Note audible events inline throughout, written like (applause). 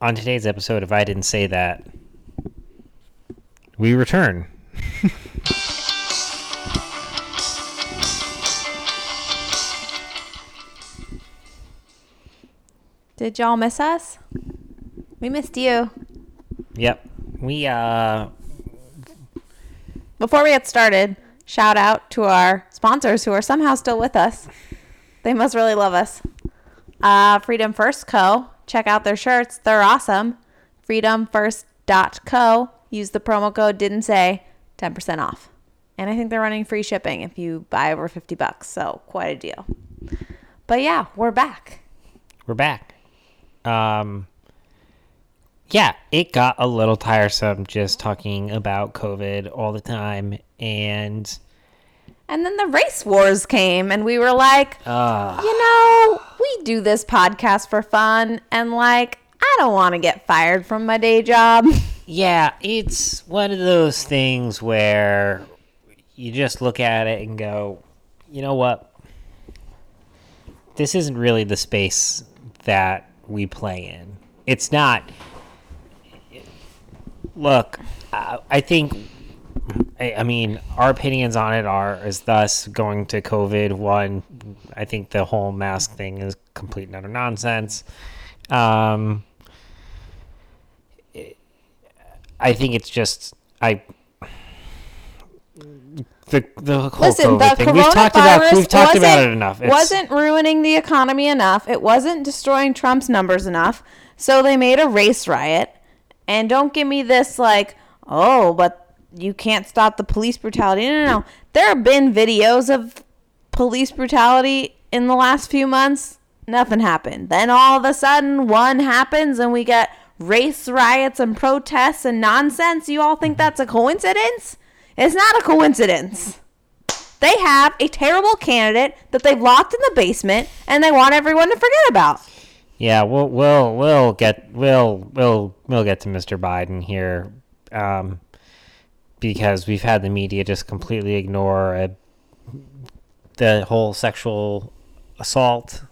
on today's episode, if I didn't say that, we return. (laughs) Did y'all miss us? We missed you. Yep. We uh Before we get started, shout out to our sponsors who are somehow still with us. They must really love us. Uh, Freedom First Co. Check out their shirts. They're awesome. FreedomFirst.co. Use the promo code didn't say 10% off. And I think they're running free shipping if you buy over 50 bucks. So quite a deal. But yeah, we're back. we're back. Um yeah, it got a little tiresome just talking about COVID all the time and And then the race wars came, and we were like, uh you know, we do this podcast for fun, and like, I don't want to get fired from my day job. (laughs) Yeah, it's one of those things where you just look at it and go, you know what? This isn't really the space that we play in. It's not. Look, I, I think. I, I mean, our opinions on it are is thus going to COVID. One, I think the whole mask thing is complete and utter nonsense. Um, I think it's just I the the whole Listen, COVID the thing. We've talked about we've talked about it enough. It's, wasn't ruining the economy enough. It wasn't destroying Trump's numbers enough. So they made a race riot. And don't give me this like, oh, but you can't stop the police brutality. No, no, no. There have been videos of police brutality in the last few months. Nothing happened. Then all of a sudden, one happens, and we get race riots and protests and nonsense. You all think that's a coincidence? It's not a coincidence. They have a terrible candidate that they've locked in the basement and they want everyone to forget about. Yeah, we'll we'll we'll get we'll we'll we'll get to Mr. Biden here, um, because we've had the media just completely ignore uh the whole sexual assault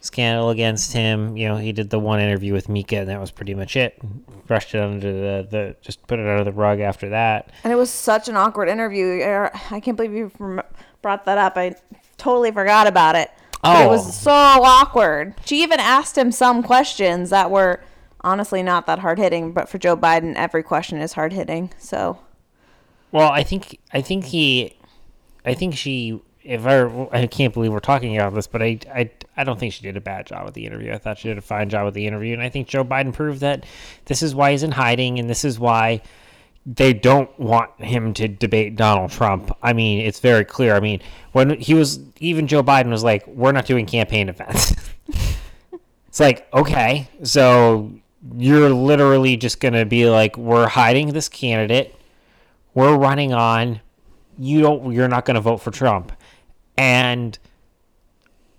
scandal against him. You know, he did the one interview with Mika, and that was pretty much it. Brushed it under the the just put it under the rug after that. And it was such an awkward interview. Er, I can't believe you brought that up. I totally forgot about it. But it Oh. was so awkward. She even asked him some questions that were honestly not that hard hitting, but for Joe Biden, every question is hard hitting. So Well, I think I think he, I think she. If I, I can't believe we're talking about this, but I, I, I don't think she did a bad job with the interview. I thought she did a fine job with the interview, and I think Joe Biden proved that this is why he's in hiding, and this is why they don't want him to debate Donald Trump. I mean, it's very clear. I mean, when he was even Joe Biden was like, "We're not doing campaign events." (laughs) it's like, okay, so you're literally just gonna be like, "We're hiding this candidate." We're running on you don't you're not going to vote for Trump. And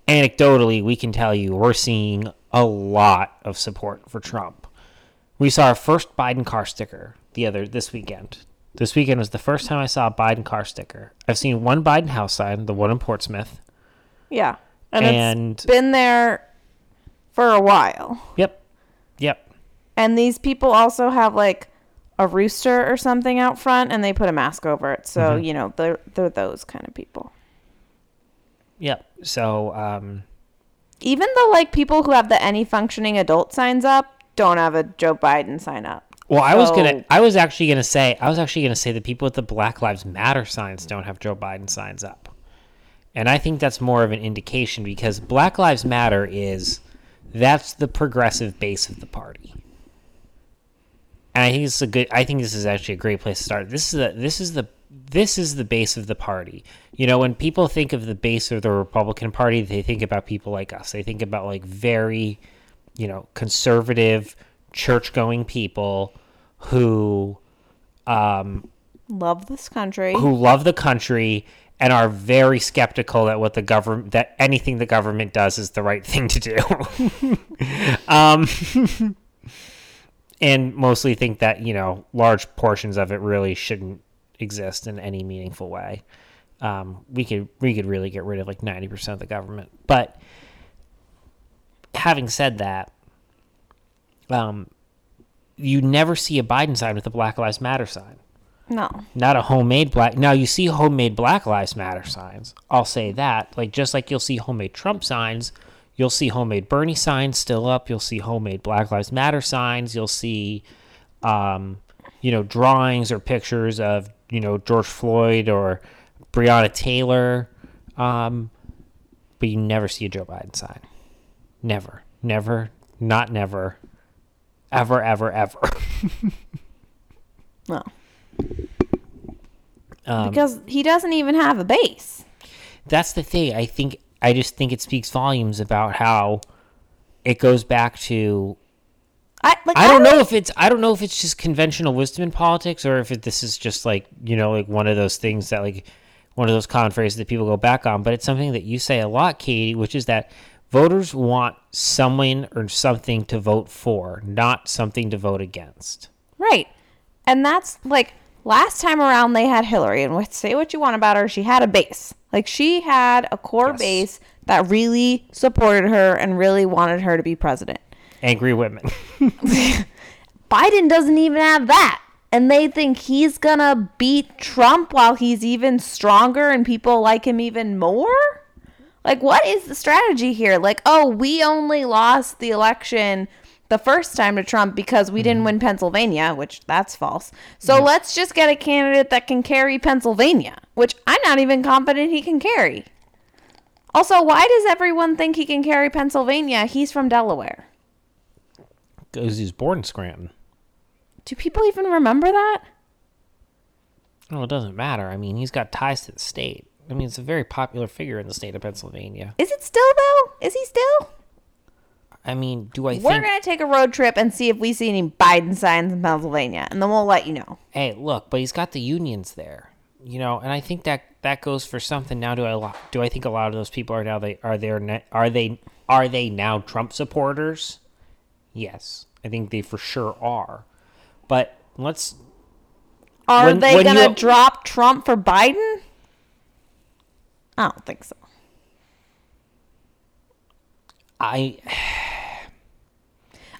anecdotally, we can tell you we're seeing a lot of support for Trump. We saw our first Biden car sticker the other this weekend. This weekend was the first time I saw a Biden car sticker. I've seen one Biden house sign, the one in Portsmouth. yeah, and, And- it's been there for a while. Yep. Yep. And these people also have like a rooster or something out front, and they put a mask over it. So you know they're they're those kind of people. Yep. So, um Even the like people who have the any functioning adult signs up don't have a Joe Biden sign up. Well, I was gonna. I was actually gonna say. I was actually gonna say the people with the Black Lives Matter signs don't have Joe Biden signs up, and I think that's more of an indication because Black Lives Matter is that's the progressive base of the party, and I think it's a good. I think this is actually a great place to start. This is the. This is the. This is the base of the party. You know, when people think of the base of the Republican Party, they think about people like us. They think about like very, you know, conservative, church-going people who um, Love this country. who love the country and are very skeptical that what the government that anything the government does is the right thing to do. (laughs) um, (laughs) and mostly think that you know large portions of it really shouldn't exist in any meaningful way. Um, we could we could really get rid of like ninety percent of the government, but having said that, um, you never see a Biden sign with a Black Lives Matter sign. No. Not a homemade black. Now you see homemade Black Lives Matter signs. I'll say that. Like just like you'll see homemade Trump signs, you'll see homemade Bernie signs still up. You'll see homemade Black Lives Matter signs. You'll see, um, you know, drawings or pictures of you know George Floyd or Breonna Taylor. Um, but you never see a Joe Biden sign. Never, never, not never, ever, ever, ever. (laughs) No. Um, because he doesn't even have a base. that's the thing. I think I just think it speaks volumes about how it goes back to. I like I don't know if it's I don't know if it's just conventional wisdom in politics or if it, this is just like you know like one of those things that like one of those common phrases that people go back on. But it's something that you say a lot, Katie, which is that voters want someone or something to vote for, not something to vote against. Right. And that's like last time around they had Hillary and with say what you want about her, she had a base. Like she had a core Yes. base that really supported her and really wanted her to be president. Angry women. (laughs) Biden doesn't even have that. And they think he's gonna beat Trump while he's even stronger and people like him even more? Like, what is the strategy here? Like, oh, we only lost the election the first time to Trump because we didn't mm-hmm. win Pennsylvania, which that's false. So let's just get a candidate that can carry Pennsylvania, which I'm not even confident he can carry. Also, why does everyone think he can carry Pennsylvania? He's from Delaware. Because he's born in Scranton. Do people even remember that? Well, it doesn't matter. I mean, he's got ties to the state. I mean, it's a very popular figure in the state of Pennsylvania. Is it still though? Is he still? I mean, do I We're think? gonna take a road trip and see if we see any Biden signs in Pennsylvania, and then we'll let you know. Hey, look, but he's got the unions there, you know, and I think that that goes for something. Now, do I do I think a lot of those people are now they are they are they are they now Trump supporters? Yes, I think they for sure are. But let's Are When- they when gonna you- drop Trump for Biden? I don't think so. I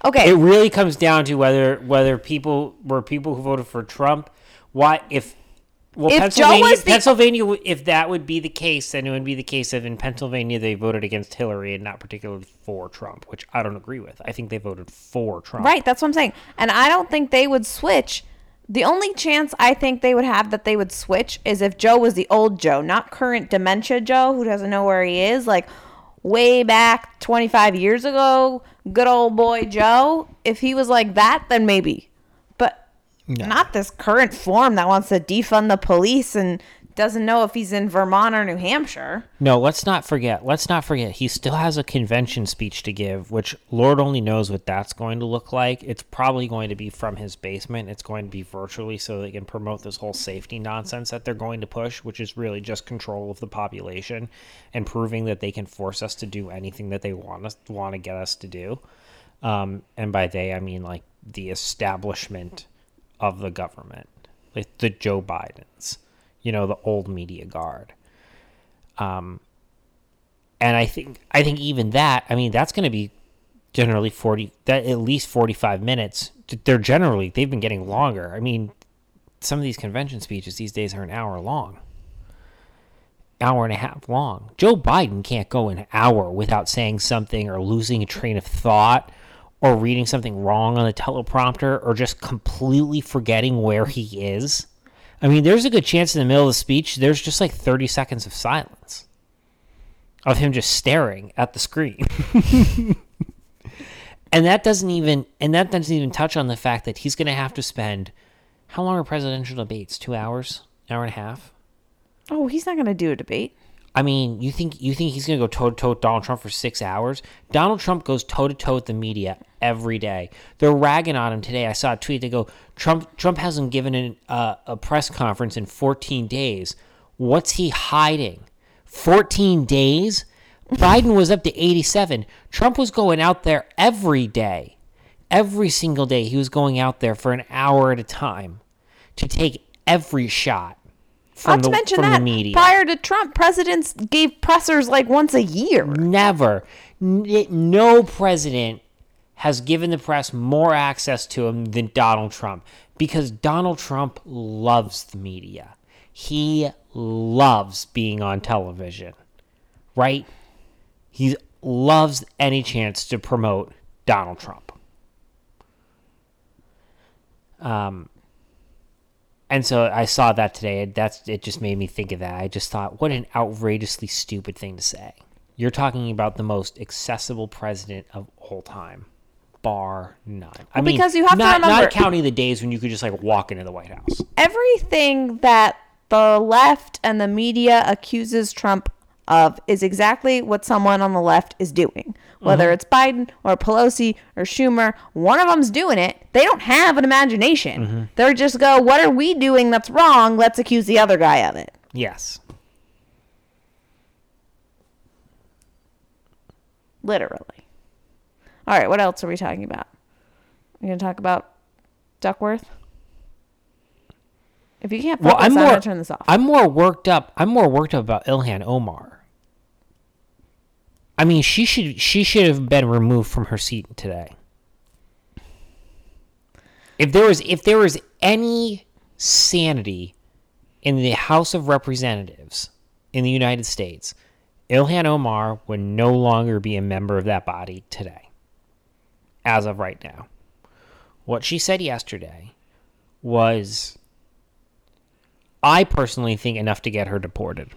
Okay, it really comes down to whether whether people were people who voted for Trump. Why if well If Pennsylvania the- Pennsylvania if that would be the case, then it would be the case of in Pennsylvania they voted against Hillary and not particularly for Trump, which I don't agree with. I think they voted for Trump. right, that's what I'm saying, and I don't think they would switch. The only chance I think they would have that they would switch is if Joe was the old Joe, not current dementia Joe, who doesn't know where he is, like way back 25 years ago, good old boy Joe. If he was like that, then maybe. But not this current form that wants to defund the police and doesn't know if he's in Vermont or New Hampshire. No, let's not forget. Let's not forget. He still has a convention speech to give, which Lord only knows what that's going to look like. It's probably going to be from his basement. It's going to be virtually so they can promote this whole safety nonsense that they're going to push, which is really just control of the population and proving that they can force us to do anything that they want us want to get us to do. Um, and by they, I mean like the establishment of the government, like the Joe Bidens, you know, the old media guard. Um, and I think I think even that, I mean, that's going to be generally forty, that at least forty five minutes. They're generally they've been getting longer. I mean, some of these convention speeches these days are an hour long, hour and a half long. Joe Biden can't go an hour without saying something or losing a train of thought. Or reading something wrong on the teleprompter, or just completely forgetting where he is. I mean, there's a good chance in the middle of the speech, there's just like 30 seconds of silence of him just staring at the screen. (laughs) and that doesn't even and that doesn't even touch on the fact that he's going to have to spend how long are presidential debates? 2 hours? Hour and a half? Oh, he's not going to do a debate. I mean, you think you think he's going to go toe to toe with Donald Trump for 6 hours? Donald Trump goes toe to toe with the media every day. They're ragging on him today. I saw a tweet they go Trump Trump hasn't given an, uh, a press conference in 14 days. What's he hiding? 14 days? Biden was up to 87. Trump was going out there every day. Every single day he was going out there for an hour at a time to take every shot Not the, to mention that prior to Trump, presidents gave pressers like once a year. Never. No president has given the press more access to him than Donald Trump because Donald Trump loves the media. He loves being on television, right? He loves any chance to promote Donald Trump. Um, and so I saw that today. That's it. Just made me think of that. I just thought, what an outrageously stupid thing to say. You're talking about the most accessible president of all time, bar none. I mean, because you have to not, not counting the days when you could just like walk into the White House. everything that the left and the media accuses Trump of is exactly what someone on the left is doing. Whether mm-hmm. it's Biden or Pelosi or Schumer, one of them's doing it. They don't have an imagination. Mm-hmm. They're just go, what are we doing that's wrong? Let's accuse the other guy of it. Yes. Literally. All right, what else are we talking about? We're going to talk about Duckworth? If you can't focus, Well, I'm I'm, more. to turn this off. I'm more worked up. I'm more worked up about Ilhan Omar. I mean, she should she should have been removed from her seat today. If there was if there was any sanity in the House of Representatives in the United States, Ilhan Omar would no longer be a member of that body today. As of right now. What she said yesterday was I personally think enough to get her deported.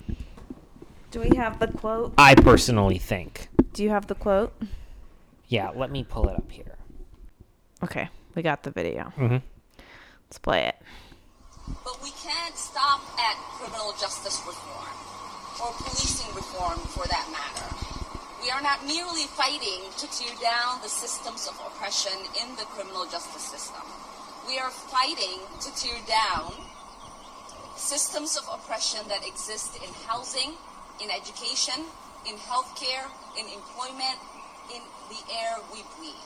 Do we have the quote? I personally think. Do you have the quote? Yeah, let me pull it up here. Okay, we got the video. Mhm. Let's play it. But we can't stop at criminal justice reform or policing reform for that matter. We are not merely fighting to tear down the systems of oppression in the criminal justice system. We are fighting to tear down systems of oppression that exist in housing, in education, in healthcare, in employment, in the air we breathe.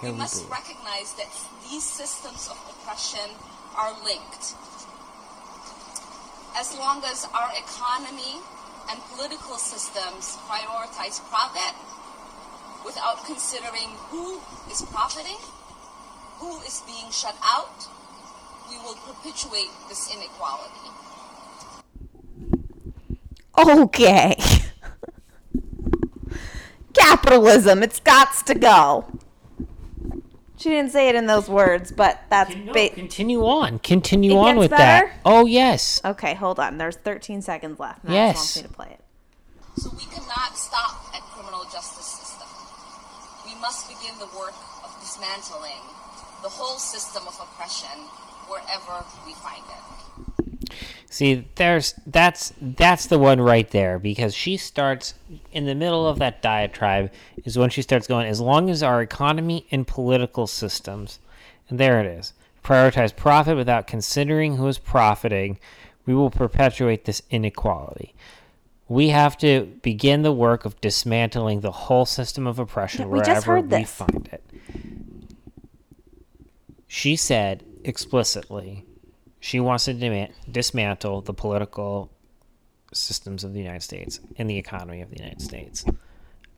Here we we must recognize that these systems of oppression are linked. As long as our economy and political systems prioritize profit without considering who is profiting, who is being shut out, we will perpetuate this inequality. Okay. Capitalism, it's got to go. She didn't say it in those words, but that's No, ba- continue on. Continue It on with better? that. Oh yes. Okay, hold on. There's 13 seconds left. Now Yes. wants me to play it. So we cannot stop at criminal justice system. We must begin the work of dismantling the whole system of oppression wherever we find it. See, there's that's that's the one right there because she starts in the middle of that diatribe is when she starts going as long as our economy and political systems and there it is prioritize profit without considering who is profiting we will perpetuate this inequality we have to begin the work of dismantling the whole system of oppression Yeah, we wherever just heard we this. find it she said explicitly she wants to dismantle the political systems of the United States and the economy of the United States.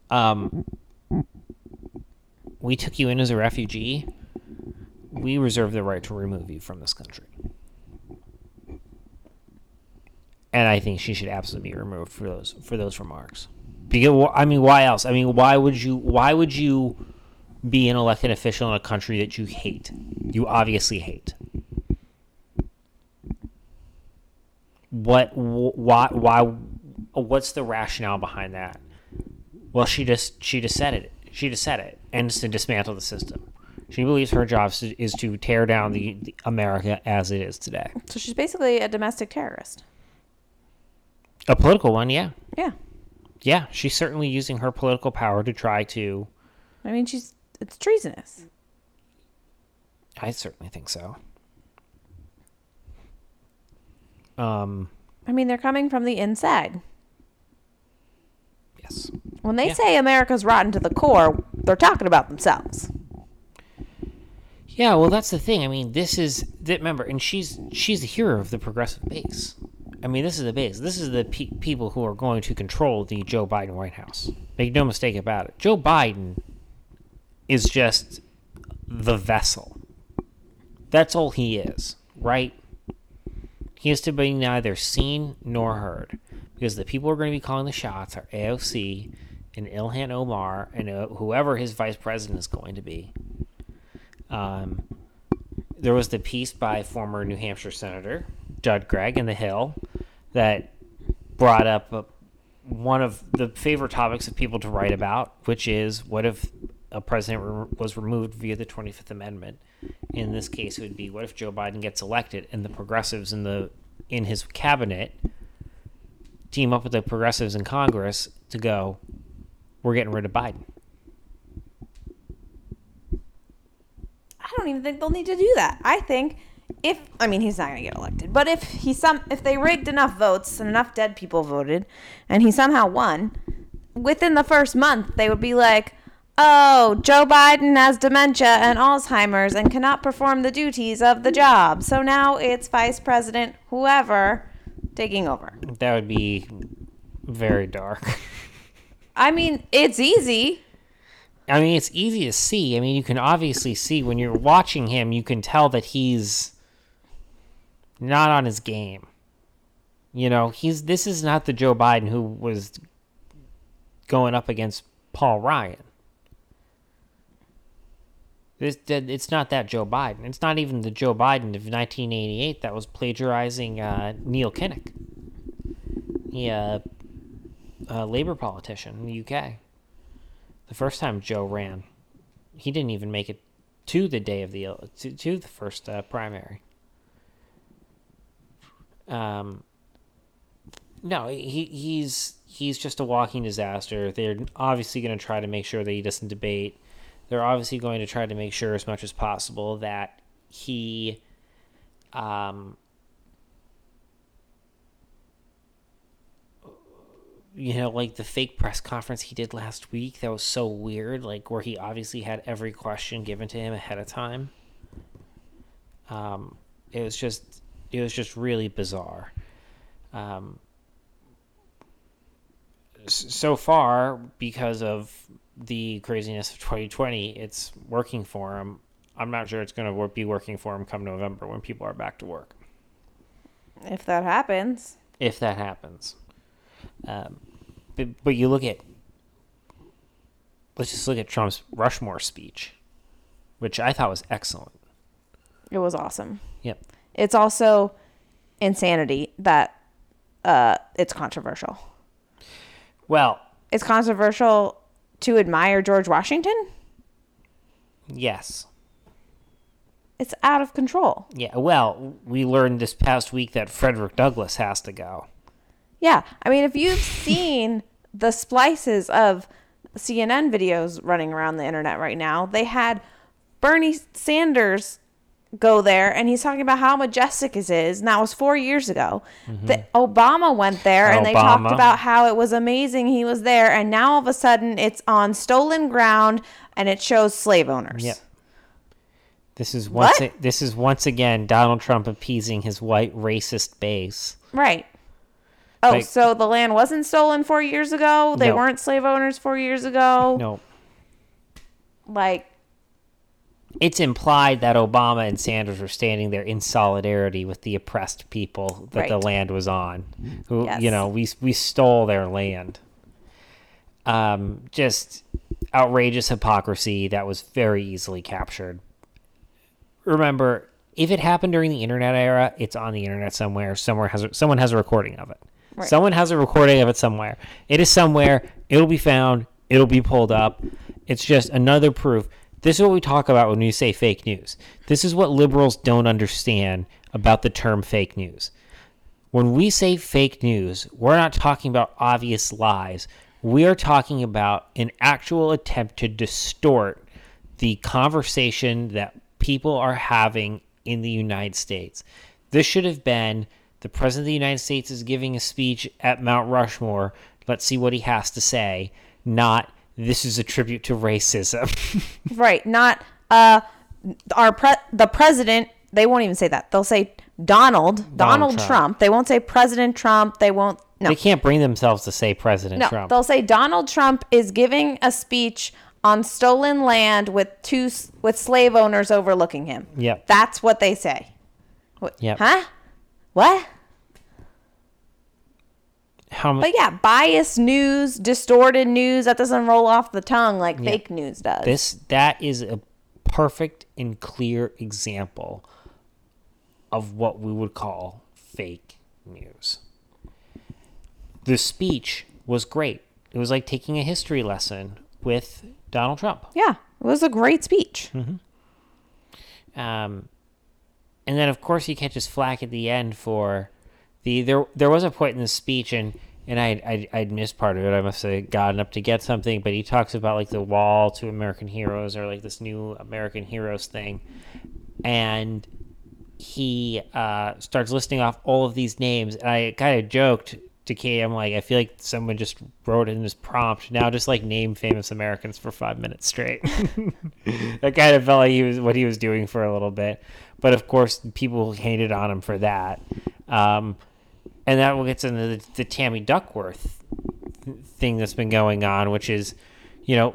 Um, we took you in as a refugee. We reserve the right to remove you from this country. And I think she should absolutely be removed for those for those remarks. Because I mean, why else? I mean, why would you? Why would you be an elected official in a country that you hate? You obviously hate. what wh- why why what's the rationale behind that well she just she just said it she just said it and it's to dismantle the system she believes her job is to, is to tear down the, the america as it is today So she's basically a domestic terrorist. a political one yeah Yeah. yeah she's certainly using her political power to try to I mean, she's it's treasonous. i certainly think so um I mean, they're coming from the inside. yes When they Yeah. say America's rotten to the core, they're talking about themselves. Yeah, well, that's the thing. I mean, this is that. Remember, and she's she's the hero of the progressive base. I mean, this is the base. This is the pe- people who are going to control the Joe Biden White House. Make no mistake about it. Joe Biden is just the vessel. That's all he is, right? He is to be neither seen nor heard because the people who are going to be calling the shots are AOC and Ilhan Omar and uh, whoever his vice president is going to be. Um, there was the piece by former New Hampshire Senator Judd Gregg in The Hill that brought up uh, one of the favorite topics of people to write about, which is what if a president re- was removed via the 25th Amendment? In this case, it would be what if Joe Biden gets elected and the progressives in the in his cabinet team up with the progressives in Congress to go, we're getting rid of Biden. I don't even think they'll need to do that. I think if I mean he's not going to get elected, but if he some if they rigged enough votes and enough dead people voted and he somehow won, within the first month they would be like, "Oh, Joe Biden has dementia and Alzheimer's and cannot perform the duties of the job. So now it's Vice President whoever taking over." That would be very dark. I mean, it's easy. I mean, it's easy to see. I mean, you can obviously see when you're watching him, you can tell that he's not on his game. You know, he's this is not the Joe Biden who was going up against Paul Ryan. This it's not that Joe Biden. It's not even the Joe Biden of 1988 that was plagiarizing uh, Neil Kinnock, the uh, uh, Labor politician in the UK. The first time Joe ran, he didn't even make it to the day of the to, to the first uh, primary. Um, no, he he's he's just a walking disaster. They're obviously going to try to make sure that he doesn't debate. They're obviously going to try to make sure as much as possible that he um, you know, like the fake press conference he did last week, that was so weird, like where he obviously had every question given to him ahead of time. Um, it was just, it was just really bizarre. Um, so far, because of the craziness of 2020, it's working for him. I'm not sure it's going to be working for him come November when people are back to work. If that happens. If that happens. Um, but, but you look at, let's just look at Trump's Rushmore speech, which I thought was excellent. It was awesome. Yep. It's also insanity that uh, it's controversial. Well, It's controversial to admire George Washington. yes. It's out of control. Yeah. Well, we learned this past week that Frederick Douglass has to go. Yeah. I mean, if you've (laughs) seen the splices of CNN videos running around the internet right now, they had Bernie Sanders go there and he's talking about how majestic it is. And that was four years ago. That mm-hmm. Obama went there and they talked about how it was amazing he was there. And now all of a sudden it's on stolen ground and it shows slave owners. Yep. This is once a- this is once again Donald Trump appeasing his white racist base. Right. Oh, Like- so the land wasn't stolen four years ago? They No. weren't slave owners four years ago? No, Like, it's implied that Obama and Sanders were standing there in solidarity with the oppressed people that the land was on. Who Yes. you know, we we stole their land. Um, just outrageous hypocrisy that was very easily captured. Remember, if it happened during the internet era, it's on the internet somewhere. Somewhere has someone has a recording of it. Right. Someone has a recording of it somewhere. It is somewhere. It'll be found. It'll be pulled up. It's just another proof. This is what we talk about when we say fake news. This is what liberals don't understand about the term fake news. When we say fake news, we're not talking about obvious lies. We are talking about an actual attempt to distort the conversation that people are having in the United States. This should have been the President of the United States is giving a speech at Mount Rushmore. Let's see what he has to say, not this is a tribute to racism. (laughs) right, not uh our pre- the president, they won't even say that. They'll say Donald, Donald, Trump. Trump. They won't say President Trump. They won't no. They can't bring themselves to say President no, Trump. they'll say Donald Trump is giving a speech on stolen land with two with slave owners overlooking him. Yep. That's what they say. What, Yep. Huh? What? How But yeah, biased news, distorted news that doesn't roll off the tongue like Yeah. fake news does. This that is a perfect and clear example of what we would call fake news. The speech was great. It was like taking a history lesson with Donald Trump. yeah, it was a great speech. Hmm. Um, and then of course he catches flack at the end for the there. There was a point in the speech, and and I I I'd missed part of it. I must have gotten up to get something, but he talks about like the wall to American heroes or like this new American heroes thing, and he uh, starts listing off all of these names, and I kind of joked to Kay, I'm like, I feel like someone just wrote in this prompt. Now just like name famous Americans for five minutes straight. (laughs) that kind of felt like he was what he was doing for a little bit. But of course, people hated on him for that. Um, and that gets into the, the Tammy Duckworth thing that's been going on, which is, you know,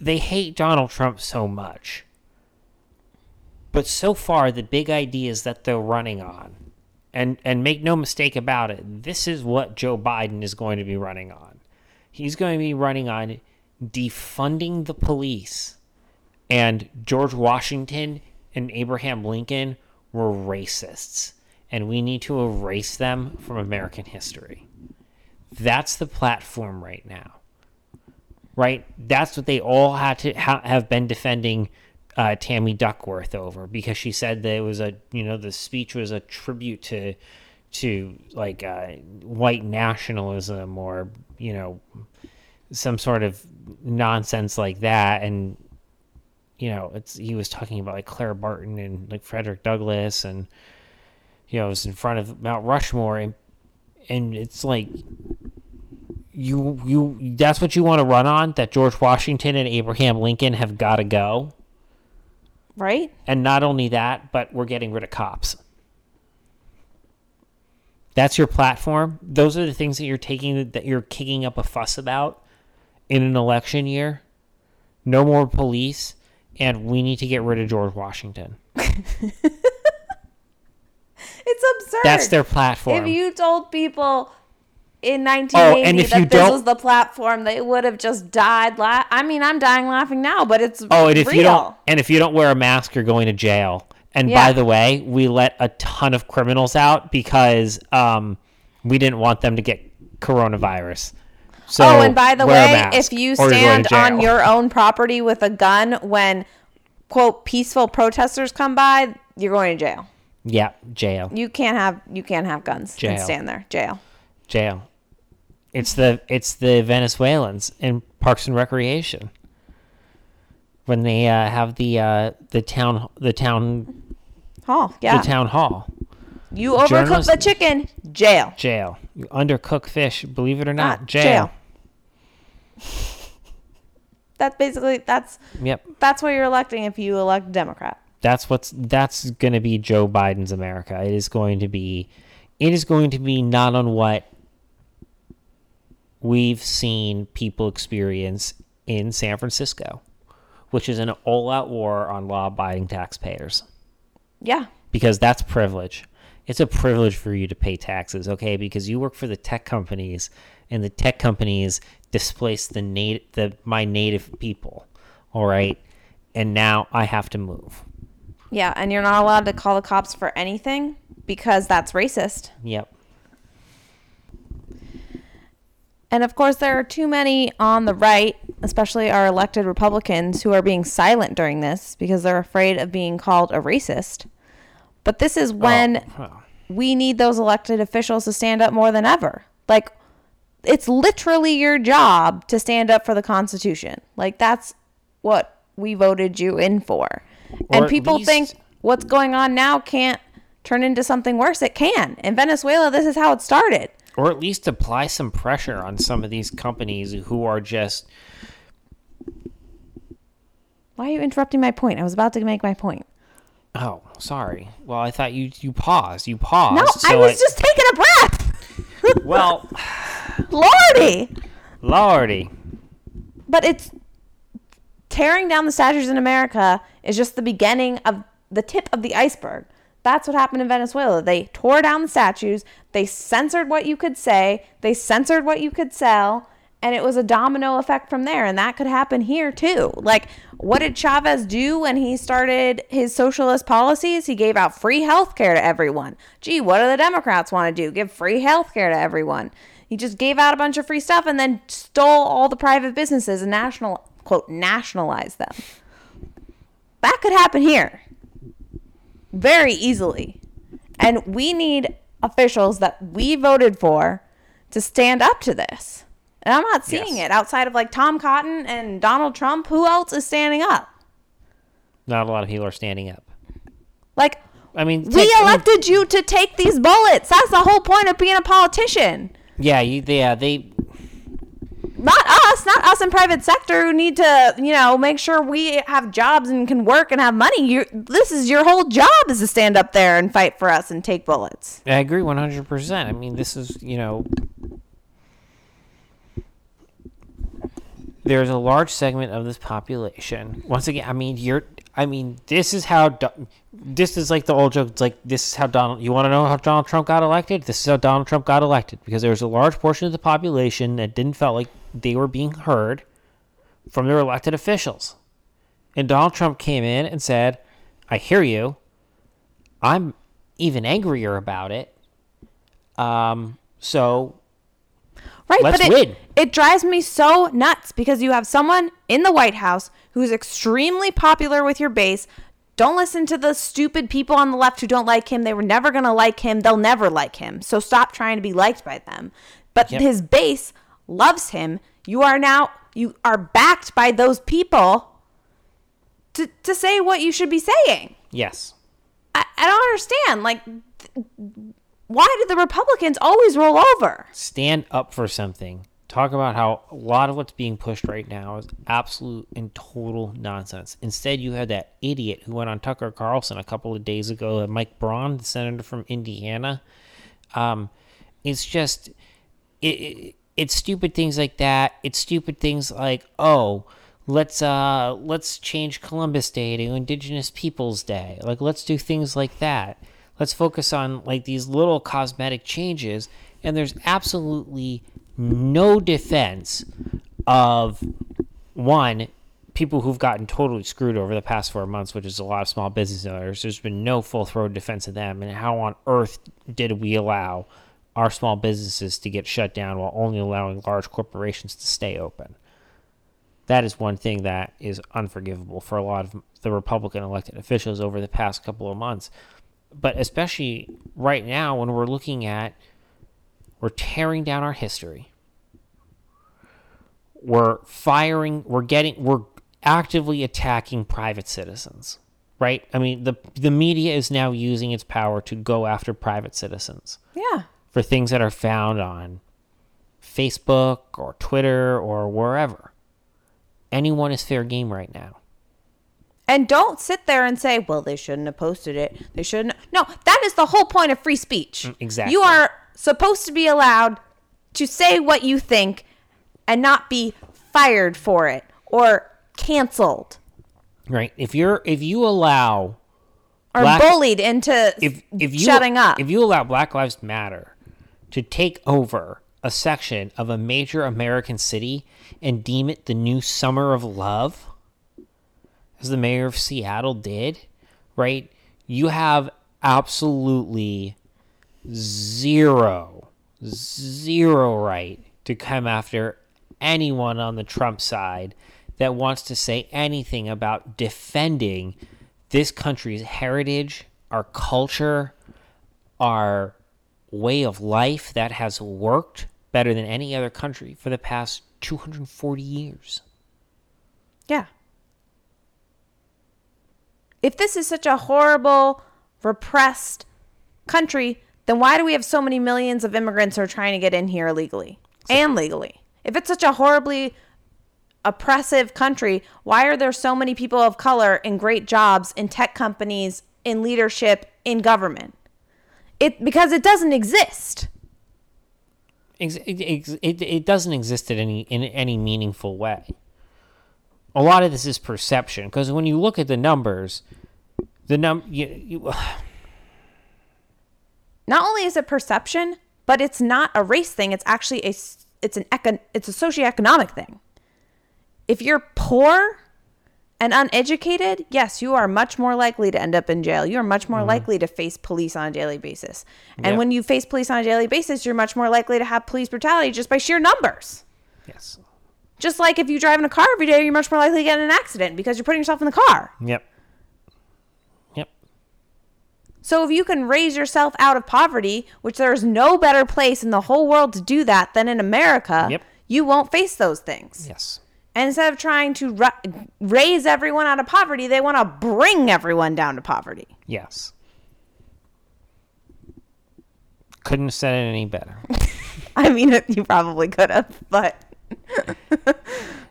they hate Donald Trump so much. But so far, the big ideas that they're running on, and and make no mistake about it, this is what Joe Biden is going to be running on. He's going to be running on defunding the police. And George Washington and Abraham Lincoln were racists, and we need to erase them from American history. That's the platform right now. Right? That's what they all had to ha- have been defending uh, Tammy Duckworth over because she said that it was a you know the speech was a tribute to to like uh, white nationalism or you know some sort of nonsense like that and you know it's he was talking about like Clara Barton and like Frederick Douglass and you know it was in front of Mount Rushmore and and it's like you you that's what you want to run on that George Washington and Abraham Lincoln have got to go Right? and not only that, but we're getting rid of cops. That's your platform. Those are the things that you're taking that you're kicking up a fuss about in an election year. No more police, and we need to get rid of George Washington. (laughs) It's absurd. That's their platform. If you told people in Oh, 1980 and if that this was the platform, they would have just died. La- I mean, I'm dying laughing now, but it's oh, and if real. you don't and if you don't wear a mask, you're going to jail. And Yeah. by the way, we let a ton of criminals out because um, we didn't want them to get coronavirus. So oh, and by the way, if you stand on your own property with a gun when quote peaceful protesters come by, you're going to jail. Yeah, jail. You can't have you can't have guns and Jail. stand there. Jail. jail. It's the it's the Venezuelans in Parks and Recreation when they uh, have the uh, the town the town hall. yeah. the town hall you overcook journalist- the chicken, jail. jail. You undercook fish, believe it or not, Ah, jail. jail. (laughs) That's basically that's Yep, that's what you're electing if you elect Democrat. That's what's that's going to be Joe Biden's America. It is going to be it is going to be not on what we've seen people experience in San Francisco, which is an all-out war on law-abiding taxpayers. Yeah. because that's privilege. It's a privilege for you to pay taxes, okay? Because you work for the tech companies, and the tech companies displace the nat- the my native people, all right? And now I have to move. Yeah, and you're not allowed to call the cops for anything because that's racist. Yep. And of course, there are too many on the right, especially our elected Republicans, who are being silent during this because they're afraid of being called a racist. But this is oh, when Oh, well. we need those elected officials to stand up more than ever. Like, it's literally your job to stand up for the Constitution. Like, that's what we voted you in for. And people least- think what's going on now can't turn into something worse. It can. In Venezuela, this is how it started. or at least apply some pressure on some of these companies who are just Why are you interrupting my point? I was about to make my point. oh sorry well i thought you you paused you paused No, I so was just taking a breath. well (laughs) Lordy. lordy But it's tearing down the statues in America is just the beginning of the tip of the iceberg. That's what happened in Venezuela. They tore down the statues, they censored what you could say, they censored what you could sell, and it was a domino effect from there. And that could happen here too. Like, what did Chavez do when he started his socialist policies? He gave out free health care to everyone. Gee, what do the Democrats want to do? Give free health care to everyone. He just gave out a bunch of free stuff and then stole all the private businesses and national quote nationalize them. That could happen here very easily. And we need officials that we voted for to stand up to this. And I'm not seeing Yes. it outside of like Tom Cotton and Donald Trump. Who else is standing up? Not a lot of people are standing up. Like, I mean, we tech- I mean, elected you to take these bullets. That's the whole point of being a politician. yeah, you, yeah, they. Not us, not us in private sector who need to, you know, make sure we have jobs and can work and have money. You this is your whole job is to stand up there and fight for us and take bullets. I agree one hundred percent. I mean, this is you know. There's a large segment of this population. Once again, I mean, you're. I mean, this is how. This is like the old joke. It's like this is how Donald. You want to know how Donald Trump got elected? This is how Donald Trump got elected because there was a large portion of the population that didn't felt like they were being heard from their elected officials, and Donald Trump came in and said, "I hear you. I'm even angrier about it. Um, so Right, Let's but it, win. it drives me so nuts because you have someone in the White House who's extremely popular with your base. Don't listen to the stupid people on the left who don't like him. They were never going to like him. They'll never like him. So stop trying to be liked by them. But Yep. his base loves him. You are now you are backed by those people to to say what you should be saying. yes, I, I don't understand. Like th- why do the Republicans always roll over? stand up for something. Talk about how a lot of what's being pushed right now is absolute and total nonsense. Instead, you had that idiot who went on Tucker Carlson a couple of days ago, uh, Mike Braun, the senator from Indiana. Um, it's just it, it, it's stupid things like that. It's stupid things like oh, let's uh let's change Columbus Day to Indigenous Peoples Day. Like let's do things like that. Let's focus on like these little cosmetic changes. And there's absolutely no defense of one people who've gotten totally screwed over the past four months, which is a lot of small business owners. There's been no full throat defense of them, and how on earth did we allow our small businesses to get shut down while only allowing large corporations to stay open? That is one thing that is unforgivable for a lot of the Republican elected officials over the past couple of months. But especially right now, when we're looking at, we're tearing down our history we're firing we're getting we're actively attacking private citizens right i mean the the media is now using its power to go after private citizens Yeah. For things that are found on facebook or twitter or wherever anyone is fair game right now And don't sit there and say, well, they shouldn't have posted it. They shouldn't. No, that is the whole point of free speech. Mm, exactly. You are supposed to be allowed to say what you think and not be fired for it or canceled right if you're if you allow or Black- bullied into if if you shutting up. if you allow Black Lives Matter to take over a section of a major American city and deem it the new summer of love, as the mayor of Seattle did, right? You have absolutely zero, zero right to come after anyone on the Trump side that wants to say anything about defending this country's heritage, our culture, our way of life that has worked better than any other country for the past 240 years. yeah. If this is such a horrible, repressed country, then why do we have so many millions of immigrants who are trying to get in here illegally and legally? If it's such a horribly oppressive country, why are there so many people of color in great jobs in tech companies, in leadership, in government? It because it doesn't exist. It, it, it, doesn't exist in any in any meaningful way. a lot of this is perception because when you look at the numbers, the num you, you, (sighs) Not only is it perception, but it's not a race thing. It's actually a it's an econ- it's a socioeconomic thing. If you're poor and uneducated, yes, you are much more likely to end up in jail. You are much more mm-hmm. likely to face police on a daily basis. And Yep. when you face police on a daily basis, you're much more likely to have police brutality just by sheer numbers. yes, Just like if you drive in a car every day, you're much more likely to get in an accident because you're putting yourself in the car. yep, yep, So if you can raise yourself out of poverty, which there is no better place in the whole world to do that than in America, Yep. you won't face those things. yes, And instead of trying to ra- raise everyone out of poverty, they want to bring everyone down to poverty. yes. Couldn't have said it any better. (laughs) I mean, you probably could have, but (laughs)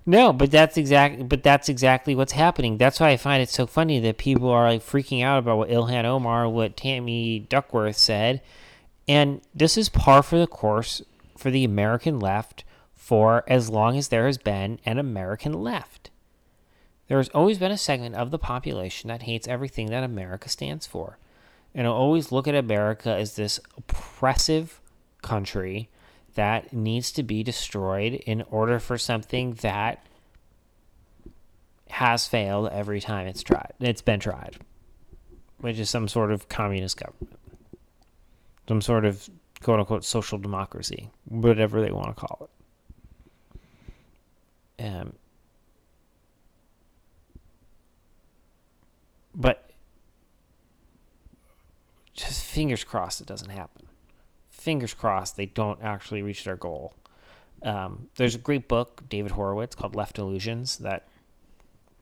No, but that's exactly but that's exactly what's happening. That's why I find it so funny that people are like freaking out about what Ilhan Omar, what Tammy Duckworth said. And this is par for the course for the American left for as long as there has been an American left. There has always been a segment of the population that hates everything that America stands for. And will always look at America as this oppressive country that needs to be destroyed in order for something that has failed every time it's tried. It's been tried, which is some sort of communist government, some sort of quote unquote social democracy, whatever they want to call it. Um, but just fingers crossed it doesn't happen. Fingers crossed they don't actually reach their goal. Um, there's a great book, David Horowitz, called Left Illusions, that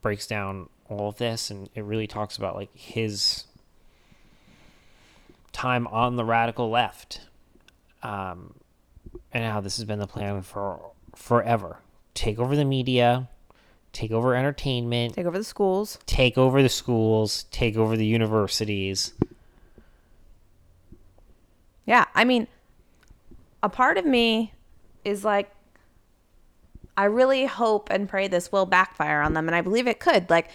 breaks down all of this, and it really talks about like his time on the radical left, um, and how this has been the plan for forever. Take over the media, take over entertainment, take over the schools. take over the schools, take over the universities. Yeah, I mean, a part of me is like, I really hope and pray this will backfire on them, and I believe it could. Like,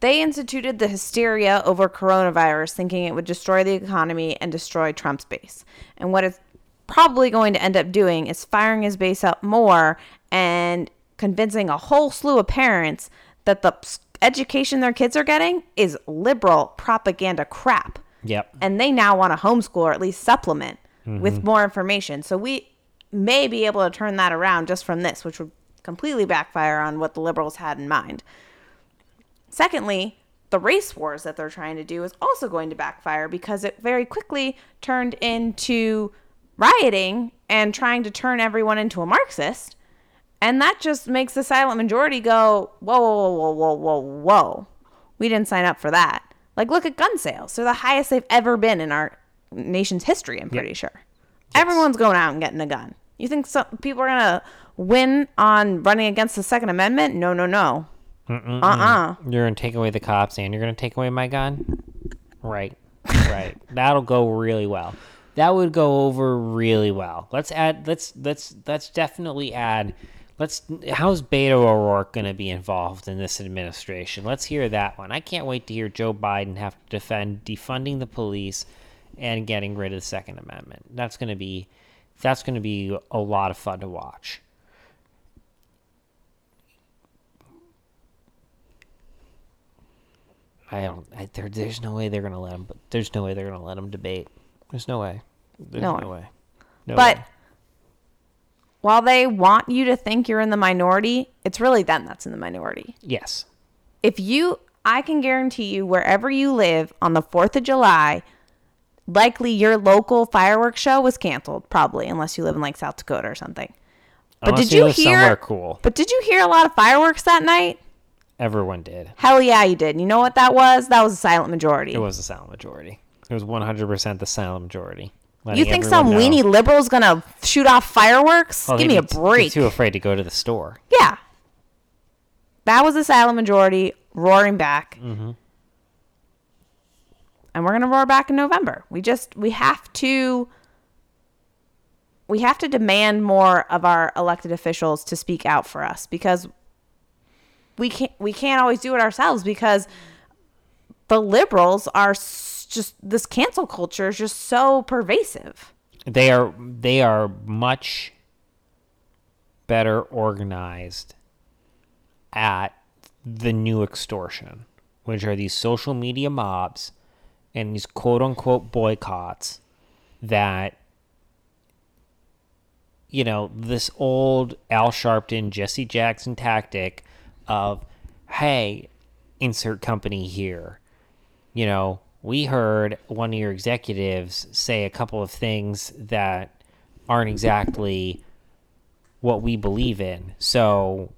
they instituted the hysteria over coronavirus, thinking it would destroy the economy and destroy Trump's base. And what it's probably going to end up doing is firing his base up more and convincing a whole slew of parents that the education their kids are getting is liberal propaganda crap Yep. and they now want to homeschool or at least supplement with mm-hmm. more information. So we may be able to turn that around just from this, which would completely backfire on what the liberals had in mind. Secondly, the race wars that they're trying to do is also going to backfire because it very quickly turned into rioting and trying to turn everyone into a Marxist. And that just makes the silent majority go, whoa, whoa, whoa, whoa, whoa, whoa. We didn't sign up for that. Like, look at gun sales. They're the highest they've ever been in our nation's history, I'm pretty sure. Everyone's going out and getting a gun. You think some people are going to win on running against the Second Amendment? No, no, no. Uh uh You're gonna take away the cops and you're gonna take away my gun? Right. (laughs) Right. That'll go really well. That would go over really well. Let's add let's let's let's definitely add let's how's Beto O'Rourke gonna be involved in this administration? Let's hear that one. I can't wait to hear Joe Biden have to defend defunding the police and getting rid of the Second Amendment. That's gonna be that's gonna be a lot of fun to watch. I don't. I, there, there's no way they're gonna let him. There's no way they're gonna let him debate. There's no way. There's No no, way. way. No But way. While they want you to think you're in the minority, it's really them that's in the minority. yes, if you i can guarantee you wherever you live on the 4th of july likely your local fireworks show was canceled probably unless you live in like south dakota or something but Unless did you hear somewhere cool. but did you hear a lot of fireworks that night everyone did. hell yeah you did you know what that was that was a silent majority It was a silent majority. It was 100 percent the silent majority. You think some know. weenie liberal's gonna shoot off fireworks Well, give me a break Too afraid to go to the store. yeah that was a silent majority roaring back Mm-hmm. and we're gonna roar back in november we just we have to we have to demand more of our elected officials to speak out for us because we can't we can't always do it ourselves because the liberals are s- just this cancel culture is just so pervasive. they are they are much better organized at the new extortion, which are these social media mobs and these quote unquote boycotts that you know, this old Al Sharpton, Jesse Jackson tactic of, hey, insert company here. You know, we heard one of your executives say a couple of things that aren't exactly what we believe in. So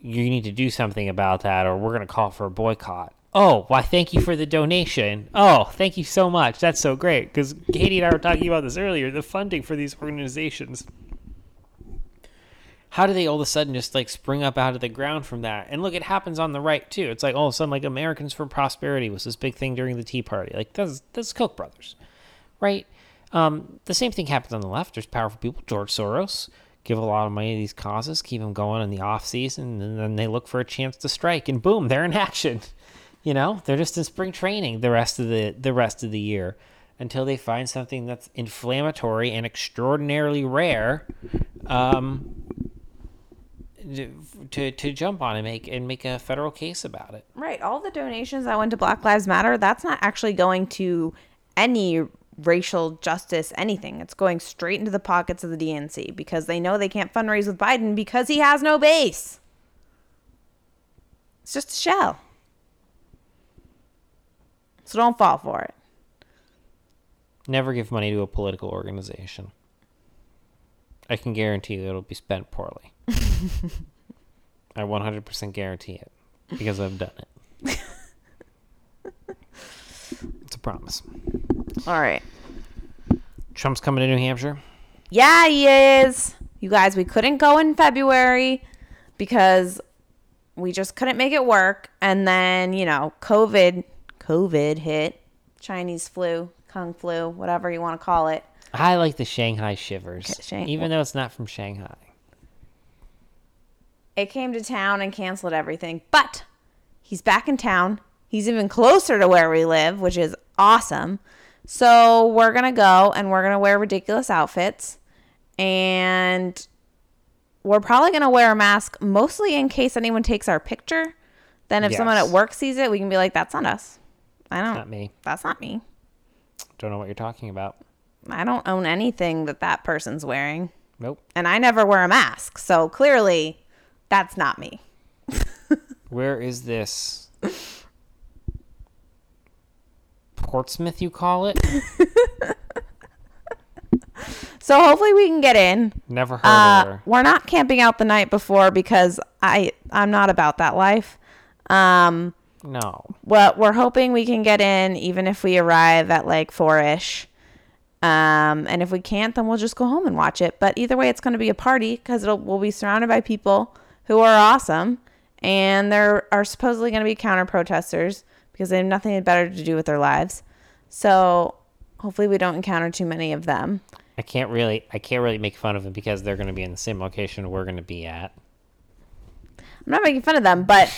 you need to do something about that, or we're going to call for a boycott. Oh, why, thank you for the donation. Oh, thank you so much. That's so great. Because Katie and I were talking about this earlier the funding for these organizations. How do they all of a sudden just like spring up out of the ground from that? And look, it happens on the right too. It's like all of a sudden, like Americans for Prosperity was this big thing during the Tea Party. Like, that's, that's Koch brothers, right? Um, the same thing happens on the left. There's powerful people, George Soros, give a lot of money to these causes, keep them going in the off season, and then they look for a chance to strike, and boom, they're in (laughs) action. You know, they're just in spring training the rest of the the rest of the year until they find something that's inflammatory and extraordinarily rare. Um, to, to jump on and make and make a federal case about it. Right. All the donations that went to Black Lives Matter, that's not actually going to any racial justice anything. It's going straight into the pockets of the DNC because they know they can't fundraise with Biden because he has no base. It's just a shell. So don't fall for it. Never give money to a political organization. I can guarantee you it'll be spent poorly. (laughs) I 100% guarantee it because I've done it. (laughs) it's a promise. All right. Trump's coming to New Hampshire. Yeah, he is. You guys, we couldn't go in February because we just couldn't make it work. And then, you know, COVID, COVID hit, Chinese flu, Kung flu, whatever you want to call it. I like the Shanghai shivers, Okay, Shang- even though it's not from Shanghai. It came to town and canceled everything. But he's back in town. He's even closer to where we live, which is awesome. So we're going to go and we're going to wear ridiculous outfits. And we're probably going to wear a mask mostly in case anyone takes our picture. Then if someone at work sees it, we can be like, that's not us. I don't. Not me. That's not me. Don't know what you're talking about. I don't own anything that that person's wearing. Nope. And I never wear a mask. So clearly, that's not me. (laughs) Where is this? Portsmouth, you call it? (laughs) So hopefully we can get in. Never heard Uh, of her. we're not camping out the night before because I I'm not about that life. Um, No. well, we're hoping we can get in even if we arrive at like four ish. Um, and if we can't, then we'll just go home and watch it. But either way, it's going to be a party because it'll we'll be surrounded by people who are awesome, and there are supposedly going to be counter protesters because they have nothing better to do with their lives. So hopefully, we don't encounter too many of them. I can't really I can't really make fun of them because they're going to be in the same location we're going to be at. I'm not making fun of them, but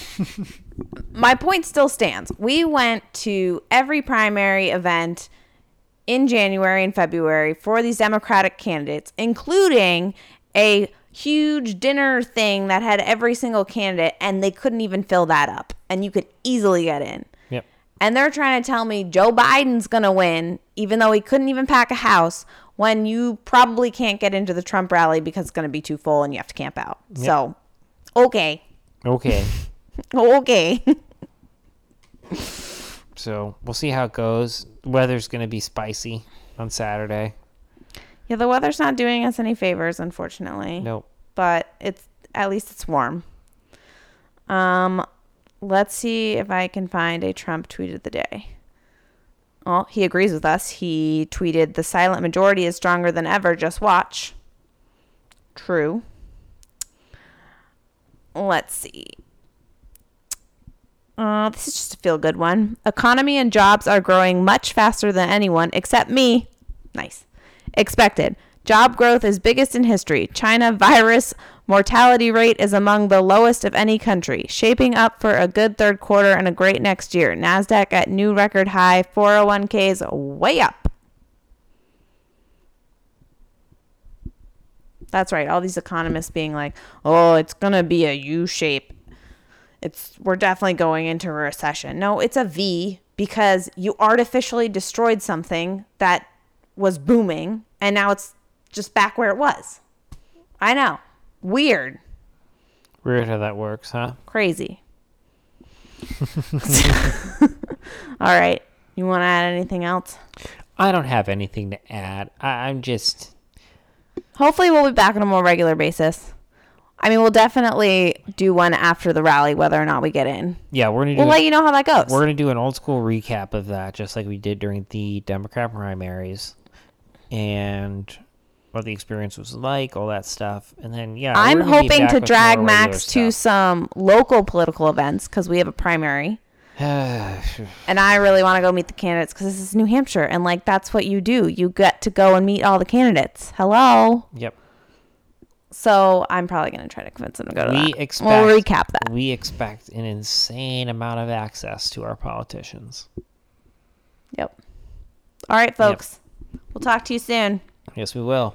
(laughs) my point still stands. We went to every primary event in January and February for these Democratic candidates, including a huge dinner thing that had every single candidate, and they couldn't even fill that up. And you could easily get in. Yep. And they're trying to tell me Joe Biden's going to win, even though he couldn't even pack a house, when you probably can't get into the Trump rally because it's going to be too full and you have to camp out. So, okay. Okay. (laughs) Okay. so, we'll see how it goes. Weather's going to be spicy on Saturday. Yeah, the weather's not doing us any favors, unfortunately. Nope. But it's at least it's warm. Um, let's see if I can find a Trump tweet of the day. Well, he agrees with us. He tweeted, "The silent majority is stronger than ever. Just watch." True. Let's see. Uh, this is just a feel good one. Economy and jobs are growing much faster than anyone except me. Nice. Expected. Job growth is biggest in history. China virus mortality rate is among the lowest of any country. Shaping up for a good third quarter and a great next year. Nasdaq at new record high. 401ks way up. That's right. All these economists being like, "Oh, it's going to be a U shape. It's we're definitely going into a recession." No, it's a V because you artificially destroyed something that was booming and now it's just back where it was. I know. Weird. Weird how that works, huh? Crazy. (laughs) All right. You want to add anything else? I don't have anything to add. I, I'm just Hopefully, we'll be back on a more regular basis. I mean, we'll definitely do one after the rally, whether or not we get in. yeah, we're gonna We'll let you know how that goes. we're gonna do an old school recap of that, just like we did during the Democrat primaries, and what the experience was like, all that stuff, and then yeah, I'm we're gonna be hoping to drag Max to some local political events because we have a primary. (sighs) And I really want to go meet the candidates because this is New Hampshire. And like, that's what you do. You get to go and meet all the candidates. Hello. yep. So I'm probably going to try to convince them to go to We that. expect we'll recap that. We expect an insane amount of access to our politicians. Yep. All right, folks. We'll talk to you soon. Yes, we will.